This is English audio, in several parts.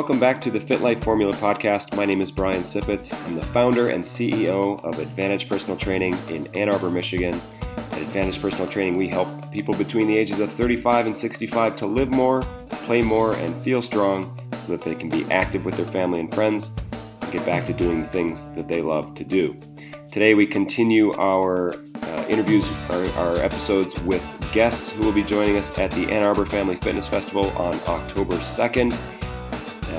welcome back to the Fit Life Formula podcast. My name is Brian Sipitz. I'm the founder and CEO of Advantage Personal Training in Ann Arbor, Michigan. At Advantage Personal Training, we help people between the ages of 35 and 65 to live more, play more, and feel strong so that they can be active with their family and friends and get back to doing the things that they love to do. Today, we continue our uh, interviews, our, our episodes with guests who will be joining us at the Ann Arbor Family Fitness Festival on October 2nd,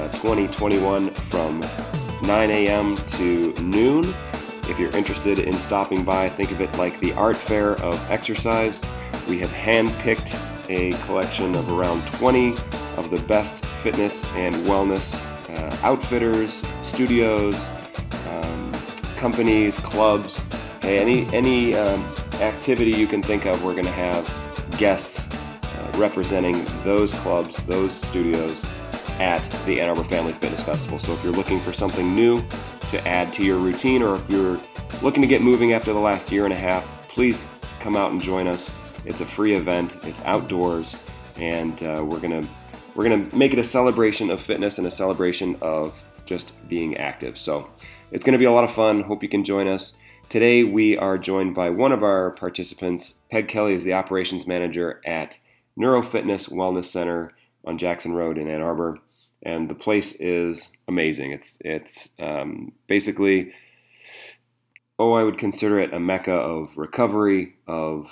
uh, 2021, from 9 a.m. to noon. If you're interested in stopping by, think of it like the art fair of exercise. We have handpicked a collection of around 20 of the best fitness and wellness uh, outfitters, studios, um, companies, clubs, any any um, activity you can think of. We're going to have guests uh, representing those clubs, those studios at the Ann Arbor Family Fitness Festival. So if you're looking for something new to add to your routine, or if you're looking to get moving after the last year and a half, please come out and join us. It's a free event. It's outdoors, and uh, we're gonna we're gonna make it a celebration of fitness and a celebration of just being active. So it's gonna be a lot of fun. Hope you can join us. Today we are joined by one of our participants. Peg Kelley is the operations manager at Neuro Fitness Wellness Center on Jackson Road in Ann Arbor, and the place is amazing. It's it's um, basically oh, I would consider it a mecca of recovery, of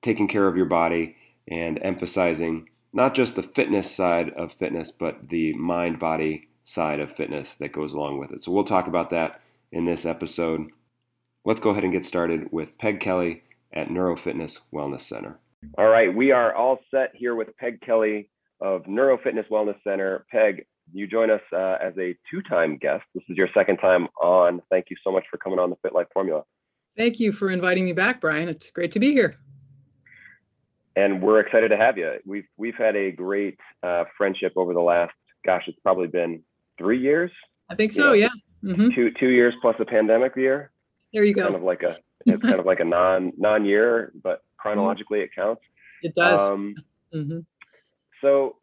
taking care of your body, and emphasizing not just the fitness side of fitness, but the mind body side of fitness that goes along with it. So we'll talk about that in this episode. Let's go ahead and get started with Peg Kelley at Neuro Fitness Wellness Center. All right, we are all set here with Peg Kelley of Neuro Fitness Wellness Center. Peg, you join us uh, as a two-time guest. This is your second time on. Thank you so much for coming on the Fit Life Formula. Thank you for inviting me back, Brian. It's great to be here. And we're excited to have you. We've we've had a great uh, friendship over the last, gosh, it's probably been three years. I think so. You know, yeah. Mm-hmm. Two two years plus a pandemic year. There you go. Kind of like a it's kind of like a non non year, but chronologically it counts. It does. Um, mm-hmm. So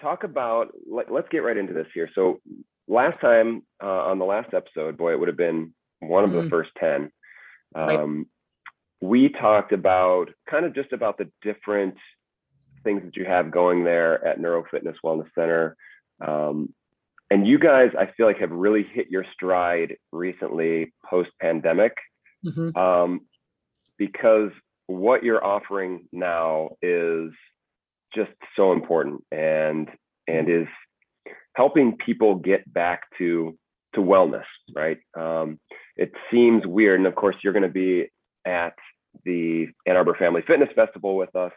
talk about let, us get right into this here. So last time uh, on the last episode, boy, it would have been one of mm-hmm. the first 10. Um. We talked about kind of just about the different things that you have going there at Neuro Fitness Wellness Center. Um, and you guys, I feel like, have really hit your stride recently post pandemic mm-hmm. um, because what you're offering now is just so important and and is helping people get back to to wellness right? Um, it seems weird and of course you're going to be at the ann arbor family fitness festival with us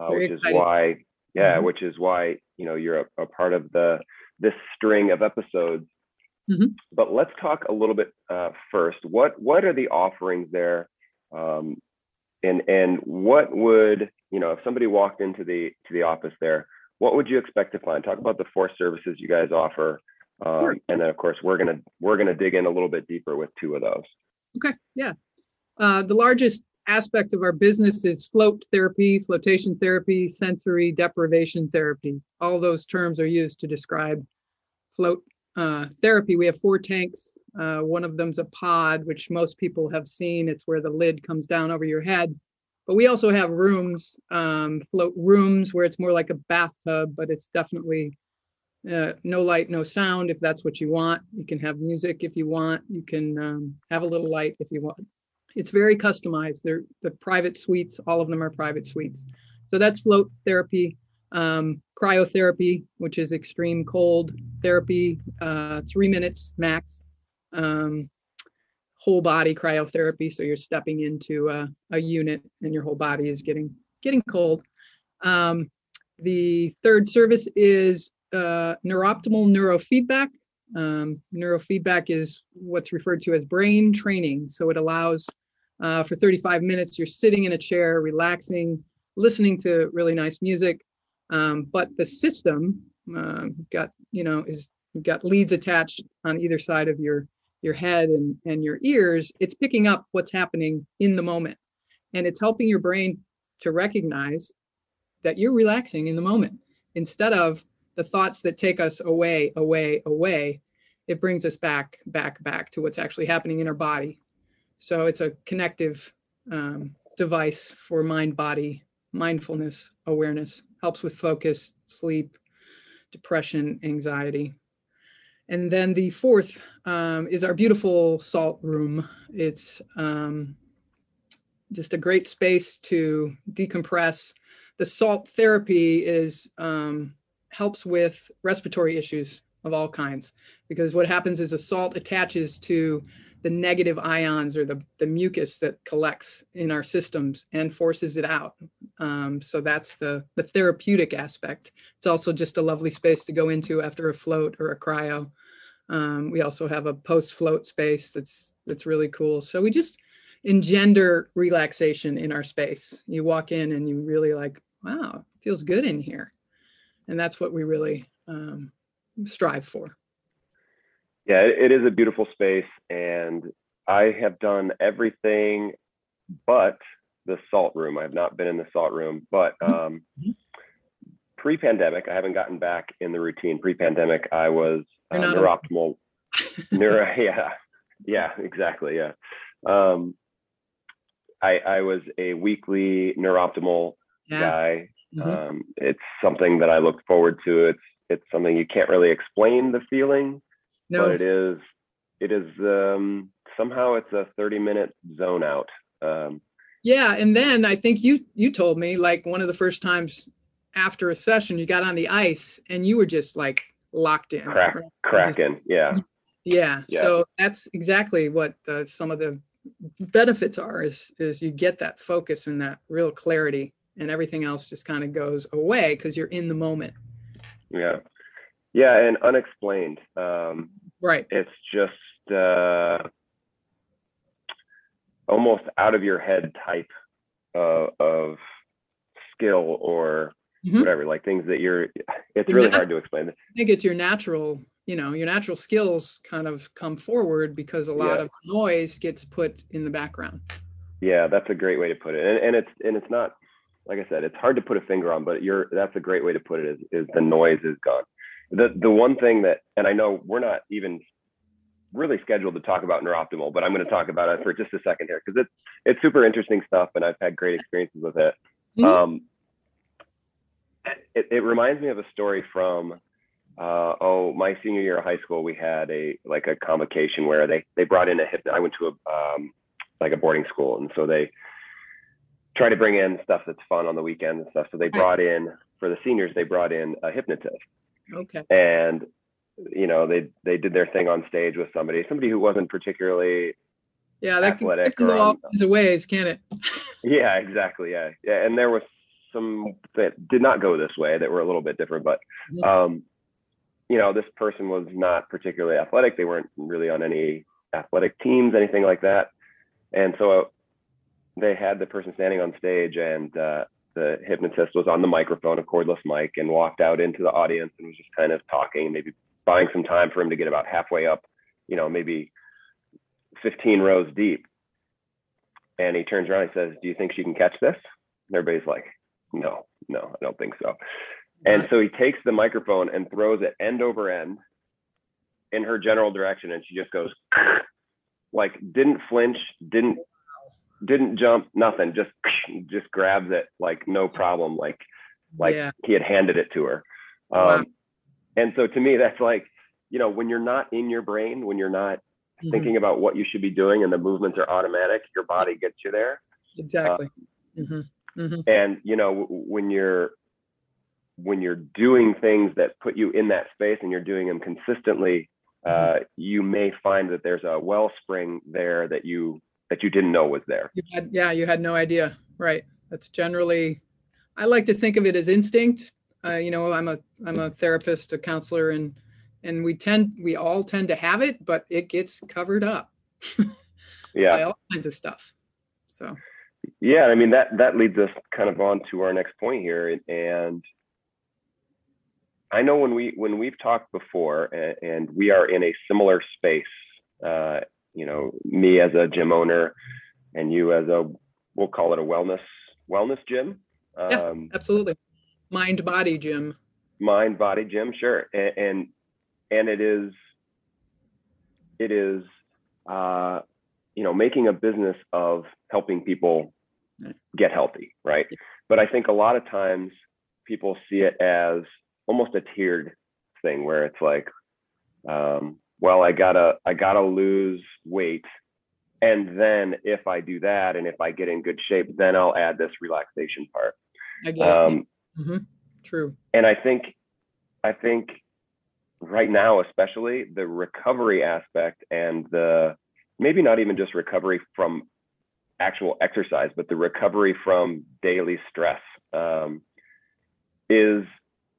uh, which is why yeah mm-hmm. which is why you know you're a, a, part of the this string of episodes. Mm-hmm. but let's talk a little bit uh, first. What what are the offerings there? Um, and and what would you know if somebody walked into the to the office there what would you expect to find? Talk about the four services you guys offer um, sure. and then of course we're gonna we're gonna dig in a little bit deeper with two of those. Okay yeah. Uh, the largest aspect of our business is float therapy flotation therapy sensory deprivation therapy. All those terms are used to describe float uh, therapy. We have four tanks uh, one of them's a pod, which most people have seen. It's where the lid comes down over your head. But we also have rooms, um, float rooms, where it's more like a bathtub, but it's definitely uh, no light, no sound if that's what you want. You can have music if you want. You can um, have a little light if you want. It's very customized. They're the private suites. All of them are private suites. So that's float therapy, um, cryotherapy, which is extreme cold therapy, uh, three minutes max um, whole body cryotherapy. So you're stepping into a, a, unit and your whole body is getting getting cold. Um, the third service is uh, neuroptimal neurofeedback. Um, neurofeedback is what's referred to as brain training. So it allows uh, for 35 minutes you're sitting in a chair, relaxing, listening to really nice music. Um, but the system uh, got you know is got leads attached on either side of your your head and, and your ears, it's picking up what's happening in the moment. And it's helping your brain to recognize that you're relaxing in the moment instead of the thoughts that take us away, away, away, it brings us back, back, back to what's actually happening in our body. So it's a connective um, device for mind body mindfulness awareness, helps with focus, sleep, depression, anxiety. And then the fourth um, is our beautiful salt room. It's um, just a great space to decompress. The salt therapy is um, helps with respiratory issues of all kinds because what happens is a salt attaches to the negative ions or the, the mucus that collects in our systems and forces it out. Um, so that's the, the therapeutic aspect. It's also just a lovely space to go into after a float or a cryo. Um, we also have a post float space that's that's really cool. So we just engender relaxation in our space. You walk in and you really like, wow, feels good in here, and that's what we really um, strive for. Yeah, it is a beautiful space, and I have done everything but the salt room. I have not been in the salt room, but mm-hmm. um, pre-pandemic, I haven't gotten back in the routine. Pre-pandemic, I was uh, neuroptimal. neuro, yeah, yeah, exactly, yeah. Um, I I was a weekly neuroptimal yeah. guy. Mm-hmm. Um, it's something that I look forward to. It's it's something you can't really explain the feeling, no. but it is it is um, somehow it's a 30 minute zone out. Um, yeah, and then I think you you told me like one of the first times after a session you got on the ice and you were just like locked in. Crack, right? cracking, yeah. yeah. Yeah. So that's exactly what the, some of the benefits are is is you get that focus and that real clarity and everything else just kind of goes away because you're in the moment. Yeah. Yeah, and unexplained. Um, right. It's just uh, almost out of your head type uh, of skill or mm-hmm. whatever, like things that you're. It's your really nat- hard to explain. I think it's your natural, you know, your natural skills kind of come forward because a lot yeah. of noise gets put in the background. Yeah, that's a great way to put it, and, and it's and it's not like I said, it's hard to put a finger on, but you're that's a great way to put it. Is is the noise is gone. The the one thing that, and I know we're not even really scheduled to talk about neuroptimal, but I'm going to talk about it for just a second here because it's it's super interesting stuff, and I've had great experiences with it. Mm-hmm. Um, it, it reminds me of a story from uh, oh my senior year of high school. We had a like a convocation where they they brought in a hip. I went to a um, like a boarding school, and so they try to bring in stuff that's fun on the weekends and stuff. So they brought in for the seniors, they brought in a hypnotist. Okay. And you know, they they did their thing on stage with somebody, somebody who wasn't particularly yeah, that athletic can, that can go all kinds of ways, can it? yeah, exactly. Yeah, yeah. And there was some that did not go this way that were a little bit different, but um, you know, this person was not particularly athletic. They weren't really on any athletic teams, anything like that. And so they had the person standing on stage and uh, the hypnotist was on the microphone, a cordless mic, and walked out into the audience and was just kind of talking, maybe buying some time for him to get about halfway up, you know, maybe 15 rows deep. And he turns around and says, Do you think she can catch this? And everybody's like, No, no, I don't think so. And so he takes the microphone and throws it end over end in her general direction. And she just goes, like, didn't flinch, didn't didn't jump, nothing, just just grabs it like no problem, like like yeah. he had handed it to her. Um, wow. And so to me, that's like, you know, when you're not in your brain, when you're not mm-hmm. thinking about what you should be doing, and the movements are automatic, your body gets you there. Exactly. Uh, mm-hmm. Mm-hmm. And you know, when you're when you're doing things that put you in that space and you're doing them consistently, mm-hmm. uh, you may find that there's a wellspring there that you that you didn't know was there. You had, yeah, you had no idea. Right. That's generally, I like to think of it as instinct. Uh, you know, I'm a I'm a therapist, a counselor, and and we tend we all tend to have it, but it gets covered up. yeah. By all kinds of stuff. So. Yeah, I mean that that leads us kind of on to our next point here, and I know when we when we've talked before, and, and we are in a similar space uh, you know me as a gym owner and you as a we'll call it a wellness wellness gym um, yeah, absolutely. Mind body gym. Mind, body, gym, sure, and and, and it is it is uh, you know making a business of helping people get healthy, right? But I think a lot of times people see it as almost a tiered thing where it's like, um, well, I gotta I gotta lose weight, and then if I do that and if I get in good shape, then I'll add this relaxation part. Um. Mm-hmm. True. And I think I think right now, especially the recovery aspect and the maybe not even just recovery from actual exercise, but the recovery from daily stress um, is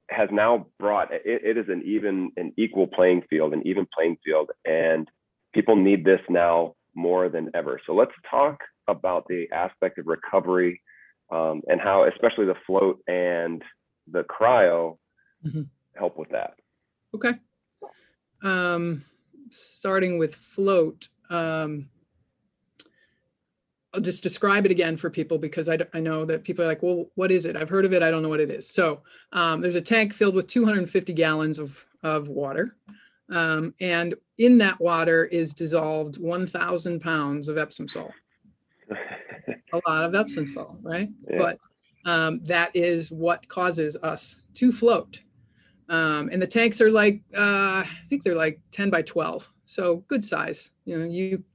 has now brought it, it is an even an equal playing field, an even playing field, and people need this now more than ever. So let's talk about the aspect of recovery um, and how, especially the float and the cryo, mm-hmm. help with that. Okay. Um, starting with float. Um, I'll just describe it again for people because I, I know that people are like, well, what is it? I've heard of it. I don't know what it is. So um, there's a tank filled with 250 gallons of, of water. Um, and in that water is dissolved 1,000 pounds of Epsom salt. a lot of Epsom salt, right? Yeah. But um, that is what causes us to float. Um, and the tanks are like, uh, I think they're like 10 by 12. So good size. You know, you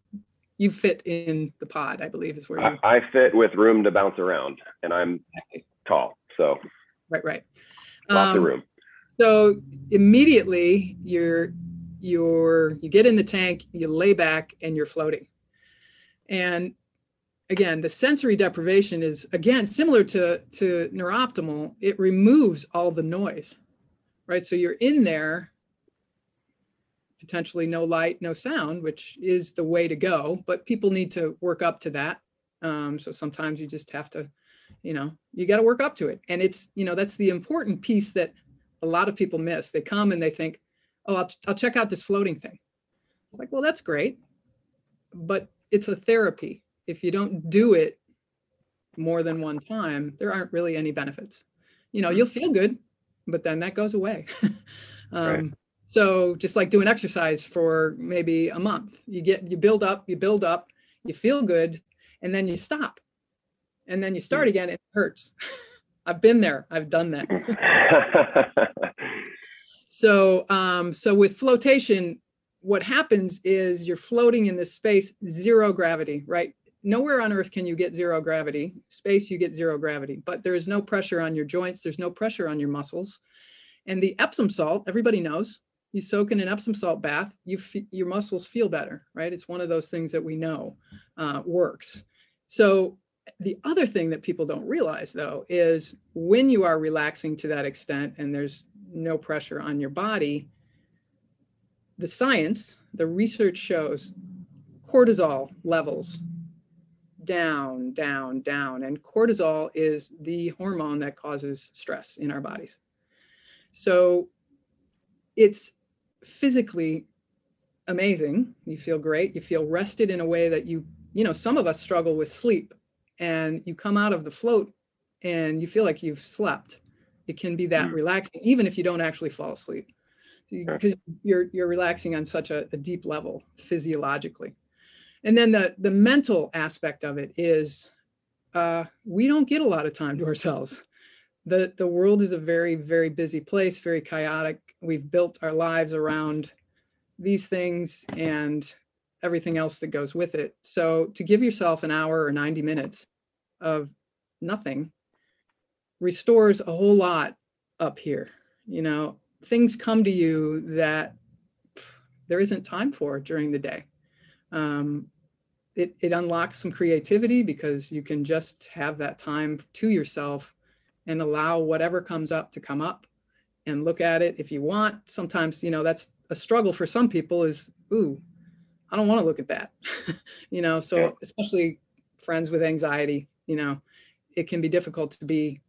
you fit in the pod, I believe is where you. I, I fit with room to bounce around, and I'm tall, so. Right, right. Lots um, of room. So immediately you're you're you get in the tank, you lay back, and you're floating. And again, the sensory deprivation is again similar to to neuroptimal. It removes all the noise, right? So you're in there potentially no light, no sound, which is the way to go. But people need to work up to that. Um, so sometimes you just have to, you know, you got to work up to it. And it's, you know, that's the important piece that a lot of people miss. They come and they think, oh, I'll, I'll check out this floating thing. Like, well, that's great. But it's a therapy. If you don't do it more than one time, there aren't really any benefits. You know, you'll feel good, but then that goes away. um, right. So just like doing exercise for maybe a month, you get you build up, you build up, you feel good, and then you stop, and then you start hmm. again. And it hurts. I've been there. I've done that. so um, so with flotation, what happens is you're floating in this space, zero gravity, right? Nowhere on Earth can you get zero gravity. Space, you get zero gravity, but there is no pressure on your joints. There's no pressure on your muscles. And the Epsom salt, everybody knows, you soak in an Epsom salt bath, you f- your muscles feel better, right? It's one of those things that we know uh, works. So the other thing that people don't realize though is when you are relaxing to that extent and there's no pressure on your body, the science, the research shows cortisol levels down, down, down. And cortisol is the hormone that causes stress in our bodies. So it's physically amazing. You feel great. You feel rested in a way that you, you know, some of us struggle with sleep and you come out of the float and you feel like you've slept. It can be that mm. relaxing, even if you don't actually fall asleep, because you're you're relaxing on such a, a deep level physiologically. And then the the mental aspect of it is, uh, we don't get a lot of time to ourselves. the The world is a very very busy place, very chaotic, we've built our lives around these things and everything else that goes with it. So to give yourself an hour or 90 minutes of nothing restores a whole lot up here. You know, things come to you that there isn't time for during the day. Um, it, it unlocks some creativity because you can just have that time to yourself and allow whatever comes up to come up and look at it if you want. Sometimes, you know, that's a struggle for some people is, ooh, I don't want to look at that. you know, so yeah. especially friends with anxiety, you know, it can be difficult to be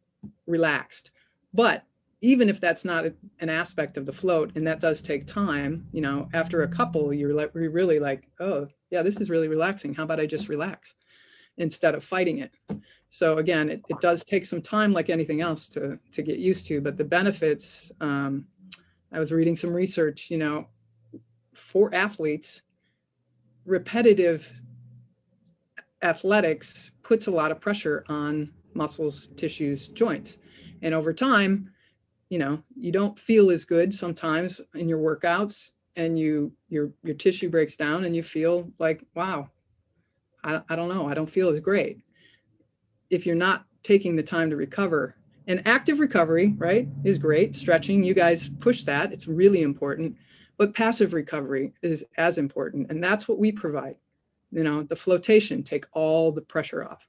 relaxed. But even if that's not an aspect of the float and that does take time, you know, after a couple, you're like, you're really like, oh, yeah, this is really relaxing. How about I just relax? Instead of fighting it. So again, it, it does take some time, like anything else, to to get used to. But the benefits, um, I was reading some research. You know, for athletes, repetitive athletics puts a lot of pressure on muscles, tissues, joints, and over time, you know, you don't feel as good sometimes in your workouts, and you your your tissue breaks down, and you feel like, wow, I, I don't know, I don't feel as great. If you're not taking the time to recover and active recovery right is great. Stretching you guys push that. It's really important. But passive recovery is as important and that's what we provide. You know the flotation take all the pressure off.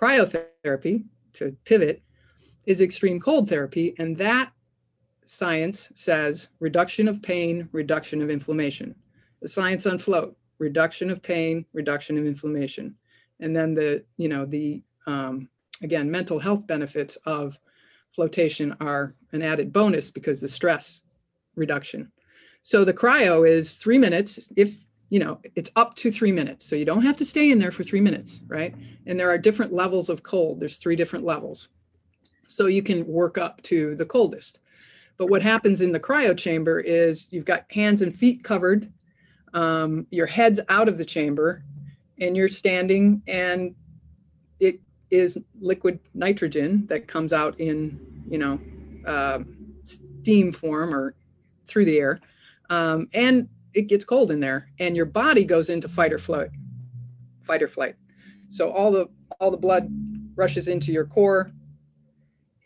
Cryotherapy to pivot is extreme cold therapy and that science says reduction of pain reduction of inflammation. The science on float reduction of pain reduction of inflammation and then the you know the um, again, mental health benefits of flotation are an added bonus because the stress reduction. So the cryo is three minutes if you know it's up to three minutes. So you don't have to stay in there for three minutes, right? And there are different levels of cold. There's three different levels. So you can work up to the coldest. But what happens in the cryo chamber is you've got hands and feet covered, um, your head's out of the chamber, and you're standing and it is liquid nitrogen that comes out in, you know, uh, steam form or through the air. Um, and it gets cold in there and your body goes into fight or flight, fight or flight. So all the, all the blood rushes into your core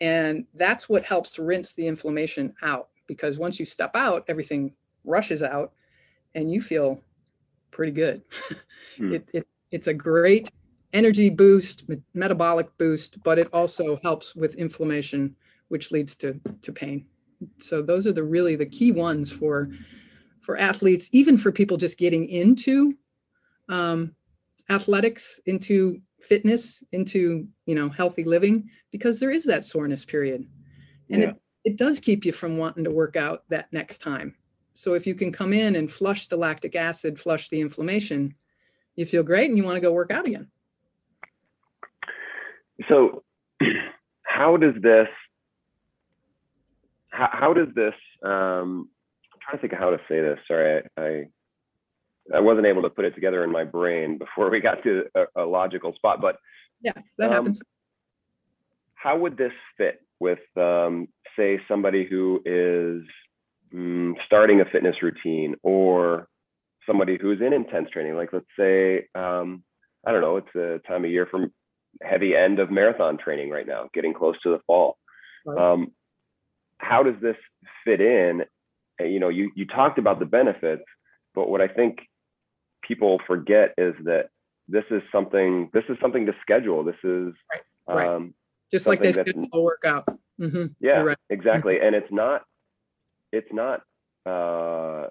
and that's what helps rinse the inflammation out because once you step out, everything rushes out and you feel pretty good. hmm. it, it, it's a great energy boost, metabolic boost, but it also helps with inflammation, which leads to, to pain. So those are the really the key ones for for athletes, even for people just getting into um, athletics, into fitness, into you know healthy living, because there is that soreness period, and yeah. it it does keep you from wanting to work out that next time. So if you can come in and flush the lactic acid, flush the inflammation, you feel great and you want to go work out again. So, how does this? How, how does this? Um, I'm trying to think of how to say this. Sorry, I, I, I wasn't able to put it together in my brain before we got to a, a logical spot. But yeah, that um, happens. How would this fit with, um, say, somebody who is mm, starting a fitness routine or somebody who's in intense training? Like, let's say, um, I don't know, it's a time of year for heavy end of marathon training right now, getting close to the fall. Right. Um, how does this fit in? You know, you you talked about the benefits, but what I think people forget is that this is something this is something to schedule. This is right. Right. Um, just like they schedule a workout. Mm-hmm. Yeah, exactly. Mm-hmm. And it's not it's not uh,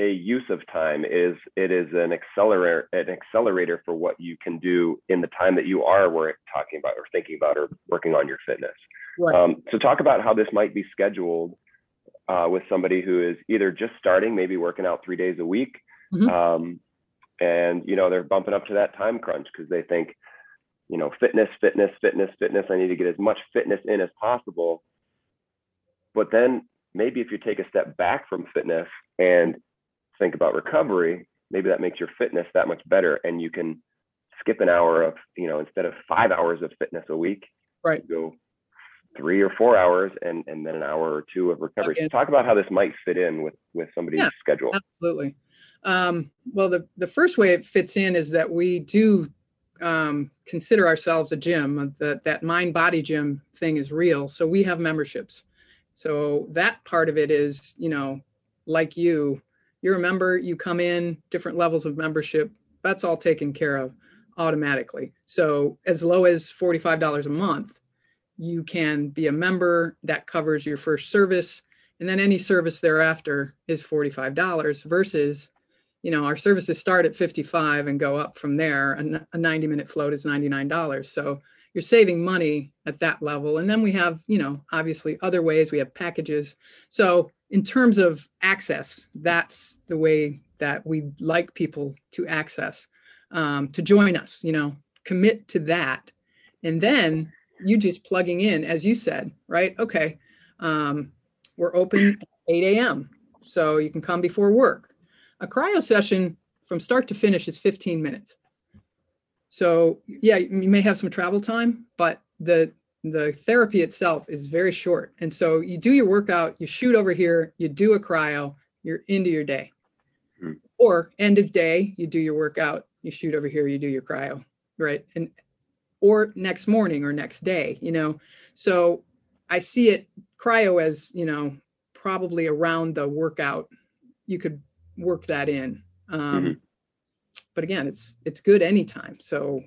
a use of time is it is an accelerator an accelerator for what you can do in the time that you are work, talking about or thinking about or working on your fitness. Right. Um, so talk about how this might be scheduled uh, with somebody who is either just starting, maybe working out three days a week, mm-hmm. um, and you know they're bumping up to that time crunch because they think, you know, fitness, fitness, fitness, fitness. I need to get as much fitness in as possible. But then maybe if you take a step back from fitness and think about recovery, maybe that makes your fitness that much better and you can skip an hour of, you know, instead of five hours of fitness a week, right. go three or four hours and, and then an hour or two of recovery. Okay. So talk about how this might fit in with, with somebody's yeah, schedule. Absolutely. Um, well, the, the first way it fits in is that we do um, consider ourselves a gym. That that mind body gym thing is real. So we have memberships. So that part of it is, you know, like you, you're a member, you come in, different levels of membership, that's all taken care of automatically. So as low as $45 a month, you can be a member that covers your first service and then any service thereafter is $45 versus you know our services start at 55 and go up from there a 90 minute float is $99 so you're saving money at that level and then we have you know obviously other ways we have packages so in terms of access, that's the way that we like people to access, um, to join us, you know, commit to that. And then you just plugging in, as you said, right? Okay, um, we're open at 8 a.m. So you can come before work. A cryo session from start to finish is 15 minutes. So yeah, you may have some travel time, but the the therapy itself is very short. And so you do your workout, you shoot over here, you do a cryo, you're into your day. Hmm. Or end of day, you do your workout, you shoot over here, you do your cryo, right? And or next morning or next day, you know. So I see it cryo as, you know, probably around the workout. You could work that in. Um, mm-hmm. But again, it's it's good anytime. So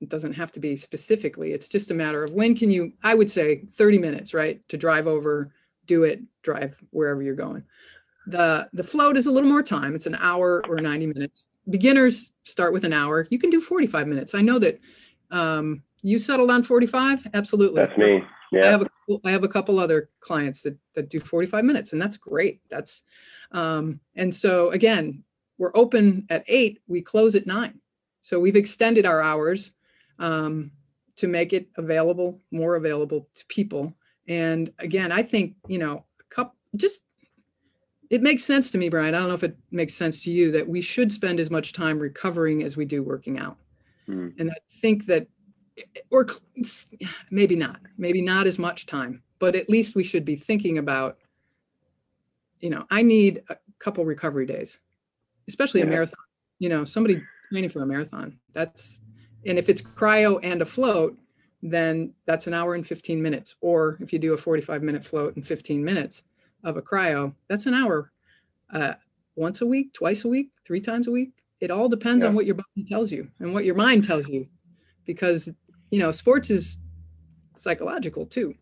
it doesn't have to be specifically. It's just a matter of when can you, I would say 30 minutes, right? To drive over, do it, drive wherever you're going. The the float is a little more time. It's an hour or 90 minutes. Beginners start with an hour. You can do 45 minutes. I know that um, you settled on 45. Absolutely. That's me. Yeah. I have a I have a couple other clients that that do 45 minutes, and that's great. That's um, and so again, we're open at eight. We close at nine. So we've extended our hours um, to make it available, more available to people. And again, I think you know, cup just it makes sense to me, Brian. I don't know if it makes sense to you that we should spend as much time recovering as we do working out. Mm. And I think that, or maybe not, maybe not as much time, but at least we should be thinking about, you know, I need a couple recovery days, especially yeah. a marathon. You know, somebody training for a marathon. That's and if it's cryo and a float, then that's an hour and 15 minutes. Or if you do a 45 minute float and 15 minutes of a cryo, that's an hour uh, once a week, twice a week, three times a week. It all depends yeah. on what your body tells you and what your mind tells you, because you know sports is psychological too.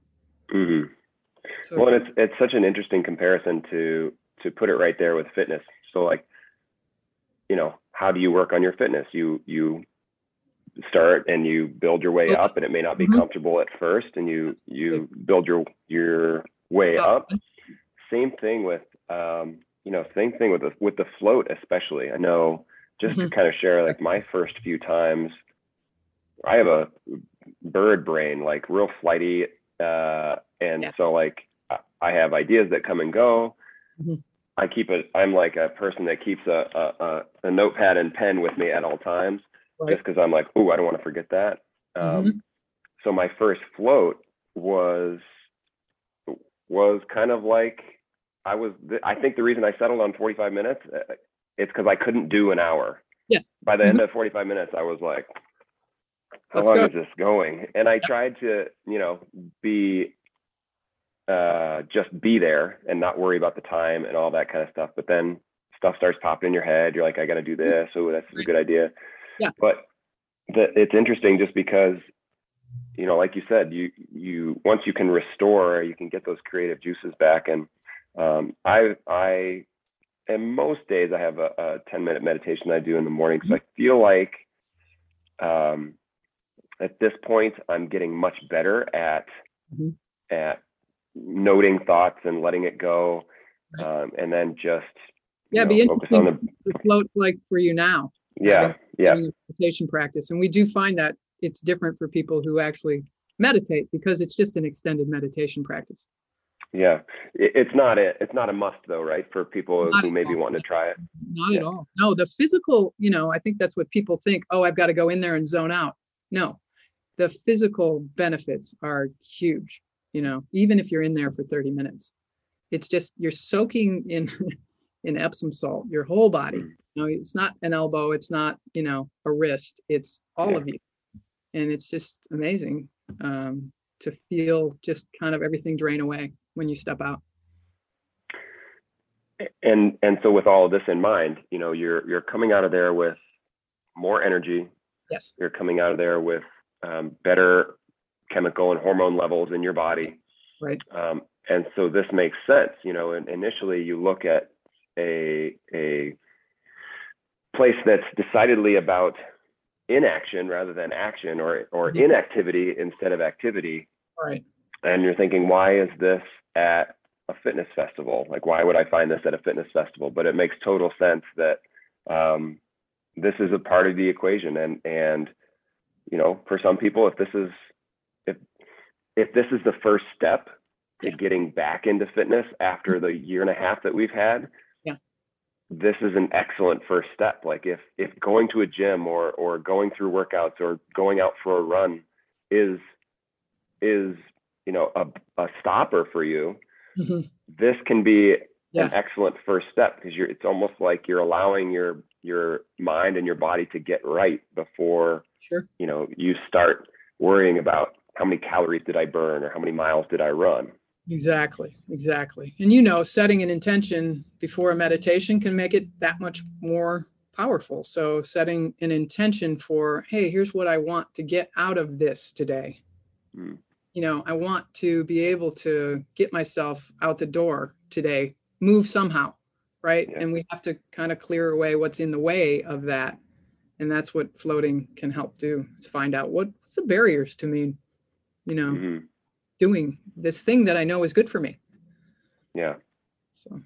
Mm-hmm. So, well, it's it's such an interesting comparison to to put it right there with fitness. So like, you know, how do you work on your fitness? You you start and you build your way up and it may not be mm-hmm. comfortable at first and you you build your your way up same thing with um you know same thing with the with the float especially i know just mm-hmm. to kind of share like my first few times i have a bird brain like real flighty uh and yeah. so like i have ideas that come and go mm-hmm. I keep it i'm like a person that keeps a, a a notepad and pen with me at all times right. just because I'm like, oh, I don't want to forget that. Um, mm-hmm. So my first float was was kind of like I was. I think the reason I settled on 45 minutes, uh, it's because I couldn't do an hour. Yes. By the mm-hmm. end of 45 minutes, I was like, how Let's long go. is this going? And I yeah. tried to, you know, be uh, just be there and not worry about the time and all that kind of stuff. But then stuff starts popping in your head. You're like, I got to do mm-hmm. this. Oh, that's a good idea. Yeah. But the, it's interesting just because, you know, like you said, you you once you can restore, you can get those creative juices back. And um, I I and most days I have a, a 10 minute meditation I do in the morning because I feel like um, at this point I'm getting much better at mm-hmm. at noting thoughts and letting it go, um, and then just yeah, know, be interesting. On the, the float like for you now. Yeah yeah. meditation practice and we do find that it's different for people who actually meditate because it's just an extended meditation practice. Yeah it's not a it's not a must though right for people not who maybe want to try it. Not yeah. at all. No the physical you know i think that's what people think oh i've got to go in there and zone out. No the physical benefits are huge you know even if you're in there for 30 minutes it's just you're soaking in in epsom salt your whole body mm know, it's not an elbow, it's not, you know, a wrist, it's all yeah. of you. And it's just amazing um, to feel just kind of everything drain away when you step out. And and so with all of this in mind, you know, you're you're coming out of there with more energy. Yes. You're coming out of there with um, better chemical and hormone levels in your body. Right. Um, and so this makes sense, you know. And initially, you look at a a place that's decidedly about inaction rather than action or or mm-hmm. inactivity instead of activity right and you're thinking why is this at a fitness festival like why would i find this at a fitness festival but it makes total sense that um, this is a part of the equation and and you know, for some people, if this is if this is the first step to Yeah. getting back into fitness after the year and a half that we've had, Yeah. this is an excellent first step. Like if if going to a gym or or going through workouts or going out for a run is is you know a, a stopper for you, Mhm. this can be an excellent first step because you're it's almost like you're allowing your your mind and your body to get right before Sure. you know you start worrying about how many calories did I burn or how many miles did I run. Exactly, exactly. And you know, setting an intention before a meditation can make it that much more powerful. So, setting an intention for, hey, here's what I want to get out of this today. Mm. You know, I want to be able to get myself out the door today, move somehow, right? Yeah. And we have to kind of clear away what's in the way of that. And that's what floating can help do is find out what, what's the barriers to me, you know, Mhm. doing this thing that I know is good for me. Yeah. So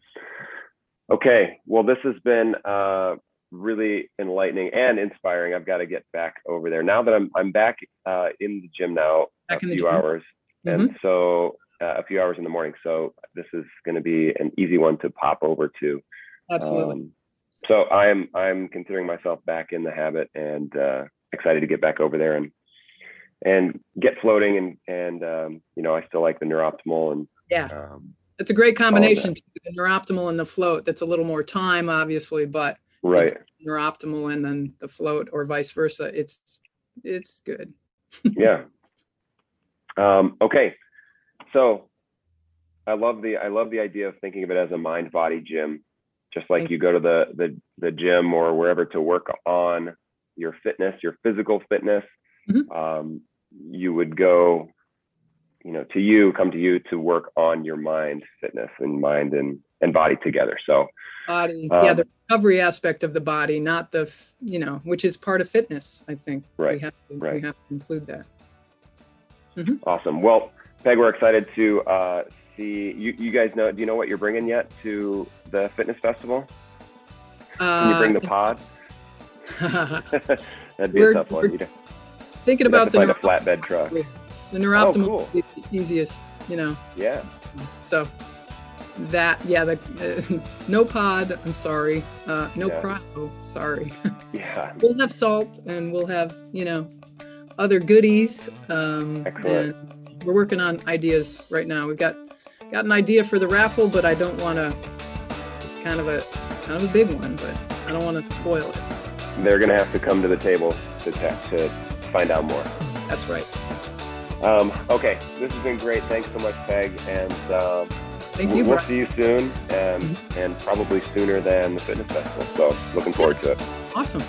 Okay. Well, this has been uh, really enlightening and inspiring. I've got to get back over there now that I'm I'm back uh, in the gym now Back a few hours, and so uh, a few hours in the morning. So this is going to be an easy one to pop over to. absolutely. Um, so I'm I'm considering myself back in the habit and uh, excited to get back over there and and get floating and and um, you know I still like the neuroptimal and yeah, um, it's a great combination. The neuroptimal and the float. That's a little more time, obviously, but right neuroptimal and then the float, or vice versa. It's it's good. yeah. Um, okay, so I love the I love the idea of thinking of it as a mind body gym, just like Thank you go to the the the gym or wherever to work on your fitness, your physical fitness. Mhm. Um, you would go, you know, to you come to you to work on your mind fitness and mind and and body together. So Body, yeah, Um, the recovery aspect of the body, not the you know, which is part of fitness. I think Right, we have to we have to include that. awesome. Well, Peg, we're excited to uh, see you. You guys know? Do you know what you're bringing yet to the fitness festival? Can you bring the pod? That'd be a tough one. You'd, Thinking you'd about the neuro- flatbed truck. the neuroptimal cool. would the easiest, you know. Yeah. So that yeah, the no pod. I'm sorry. Uh, no Yeah. cryo. Sorry. Yeah. we'll have salt and we'll have you know other goodies. Um, Excellent. and we're working on ideas right now. We've got got an idea for the raffle, but I don't want to. It's kind of a kind of a big one, but I don't want to spoil it. They're gonna have to come to the table to to find out more. That's right. Um, okay, this has been great. Thanks so much, Peg, and um, Thank you. we'll Brian. see you soon, and and probably sooner than the fitness festival. So looking forward to it. Awesome.